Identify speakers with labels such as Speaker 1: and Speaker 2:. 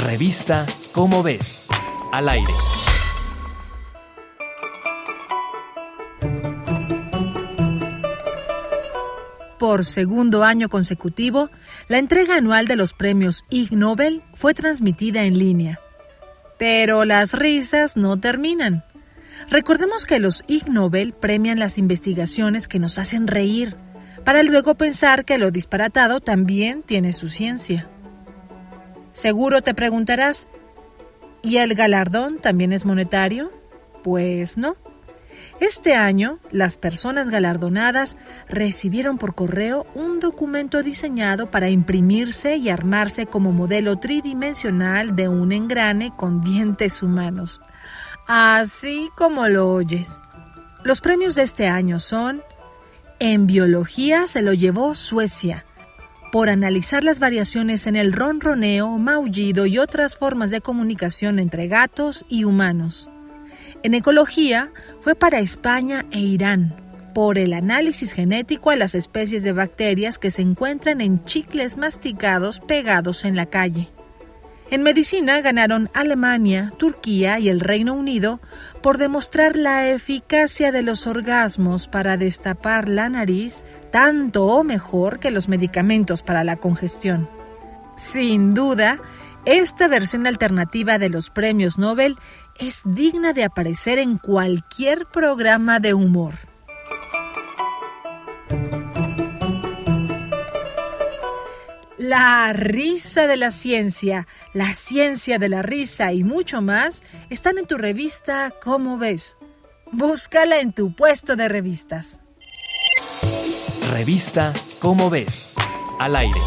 Speaker 1: Revista Cómo ves, al aire.
Speaker 2: Por segundo año consecutivo, la entrega anual de los premios Ig Nobel fue transmitida en línea. Pero las risas no terminan. Recordemos que los Ig Nobel premian las investigaciones que nos hacen reír, para luego pensar que lo disparatado también tiene su ciencia. Seguro te preguntarás, ¿y el galardón también es monetario? Pues no. Este año, las personas galardonadas recibieron por correo un documento diseñado para imprimirse y armarse como modelo tridimensional de un engrane con dientes humanos. Así como lo oyes. Los premios de este año son En biología se lo llevó Suecia, por analizar las variaciones en el ronroneo, maullido y otras formas de comunicación entre gatos y humanos. En ecología fue para España e Irán, por el análisis genético a las especies de bacterias que se encuentran en chicles masticados pegados en la calle. En medicina ganaron Alemania, Turquía y el Reino Unido por demostrar la eficacia de los orgasmos para destapar la nariz tanto o mejor que los medicamentos para la congestión. Sin duda, esta versión alternativa de los premios Nobel es digna de aparecer en cualquier programa de humor. La risa de la ciencia, la ciencia de la risa y mucho más están en tu revista ¿Cómo ves? Búscala en tu puesto de revistas.
Speaker 1: Revista Cómo ves, al aire.